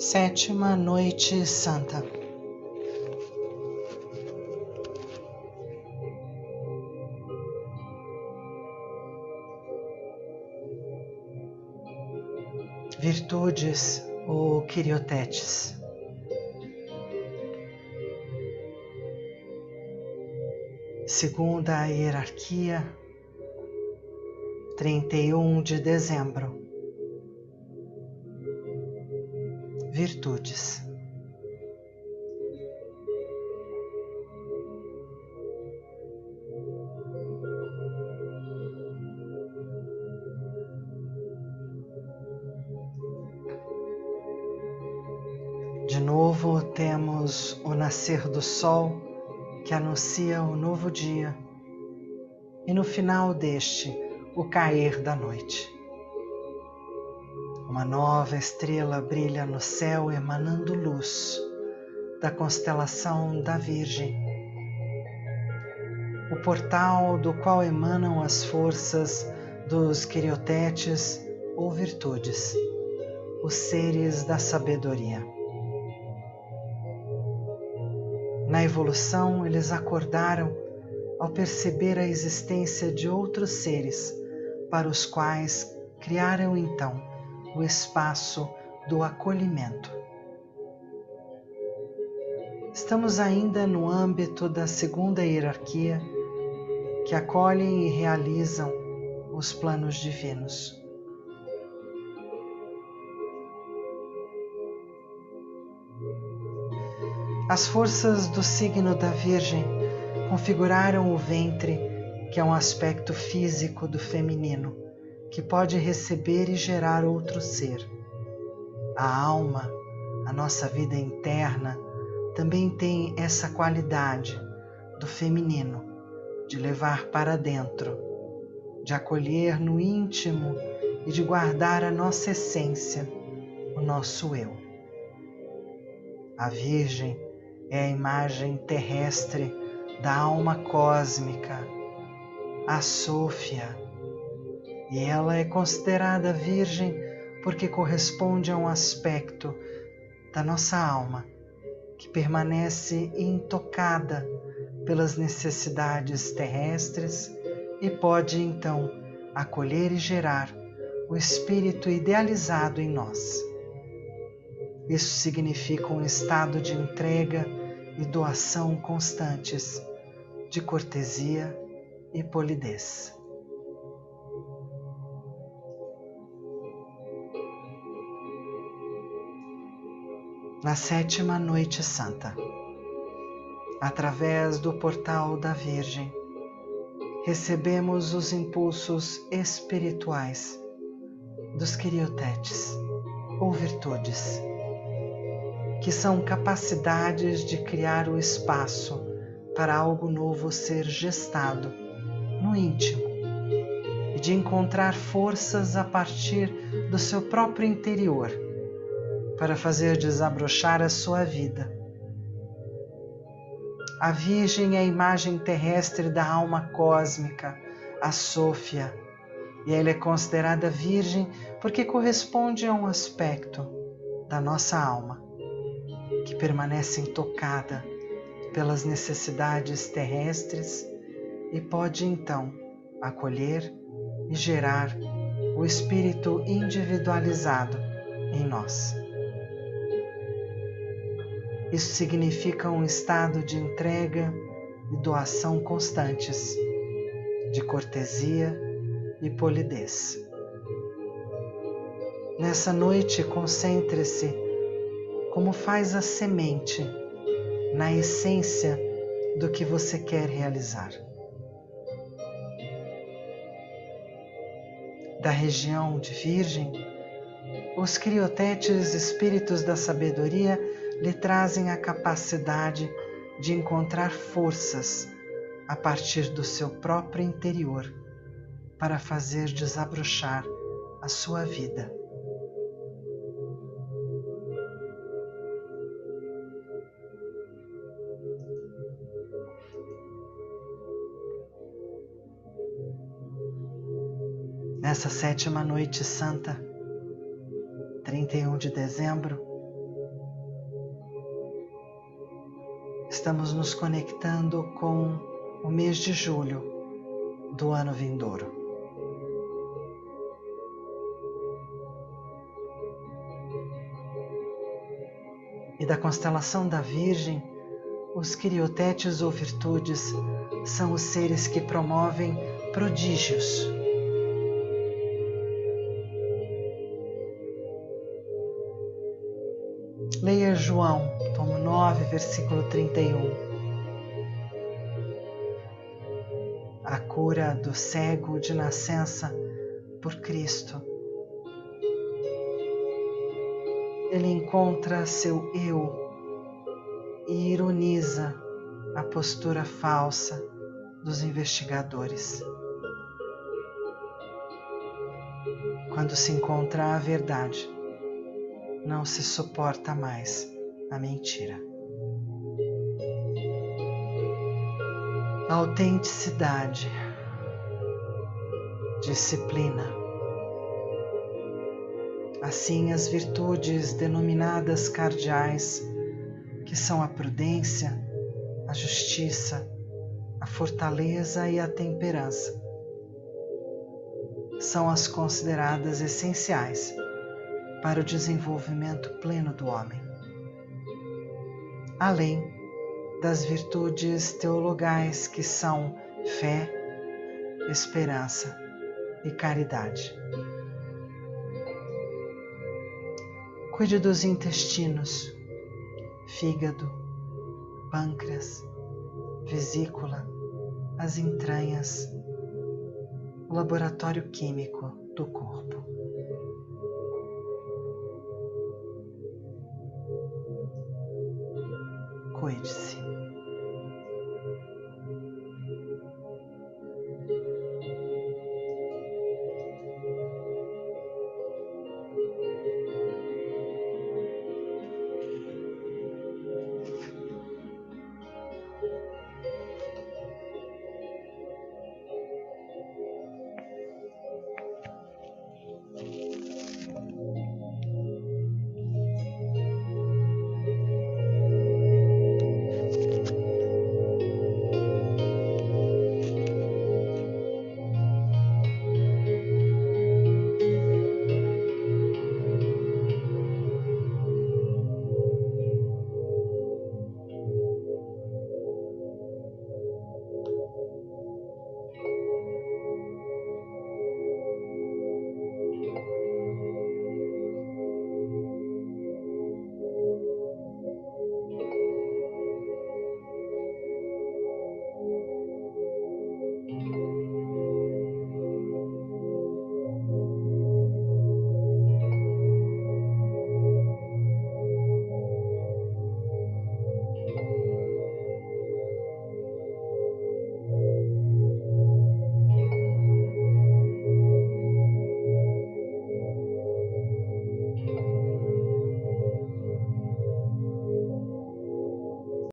Sétima Noite Santa. Virtudes ou Quiriotetes. Segunda hierarquia, 31 de dezembro. Virtudes. De novo temos o nascer do sol que anuncia o novo dia, e no final deste, o cair da noite. Uma nova estrela brilha no céu, emanando luz da constelação da Virgem. O portal do qual emanam as forças dos quiriotetes ou virtudes, os seres da sabedoria. Na evolução, eles acordaram ao perceber a existência de outros seres para os quais criaram então o espaço do acolhimento. Estamos ainda no âmbito da segunda hierarquia, que acolhem e realizam os planos divinos. As forças do signo da Virgem configuraram o ventre, que é um aspecto físico do feminino que pode receber e gerar outro ser. A alma, a nossa vida interna, também tem essa qualidade do feminino, de levar para dentro, de acolher no íntimo e de guardar a nossa essência, o nosso eu. A Virgem é a imagem terrestre da alma cósmica, a Sôfia e ela é considerada virgem porque corresponde a um aspecto da nossa alma que permanece intocada pelas necessidades terrestres e pode então acolher e gerar o espírito idealizado em nós. Isso significa um estado de entrega e doação constantes, de cortesia e polidez. Na sétima noite santa. Através do portal da Virgem, recebemos os impulsos espirituais dos quiriotetes ou virtudes, que são capacidades de criar o espaço para algo novo ser gestado no íntimo e de encontrar forças a partir do seu próprio interior para fazer desabrochar a sua vida. A Virgem é a imagem terrestre da alma cósmica, a Sôfia, e ela é considerada virgem porque corresponde a um aspecto da nossa alma que permanece intocada pelas necessidades terrestres e pode então acolher e gerar o espírito individualizado em nós. Isso significa um estado de entrega e doação constantes, de cortesia e polidez. Nessa noite, concentre-se como faz a semente na essência do que você quer realizar. Da região de Virgem, os criotetes espíritos da sabedoria lhe trazem a capacidade de encontrar forças a partir do seu próprio interior para fazer desabrochar a sua vida. Nessa sétima noite santa, 31 de dezembro, estamos nos conectando com o mês de julho do ano vindouro. E da constelação da Virgem, os quiriotetes ou virtudes são os seres que promovem prodígios. Leia João, 9, versículo 31. A cura do cego de nascença por Cristo. Ele encontra seu eu e ironiza a postura falsa dos investigadores. Quando se encontra a verdade, não se suporta mais a mentira. Autenticidade, disciplina. Assim, as virtudes denominadas cardeais que são a prudência, a justiça, a fortaleza e a temperança. São as consideradas essenciais para o desenvolvimento pleno do homem. Além das virtudes teologais que são fé, esperança e caridade. Cuide dos intestinos fígado, pâncreas, vesícula, as entranhas, o laboratório químico do corpo. Cuide-se.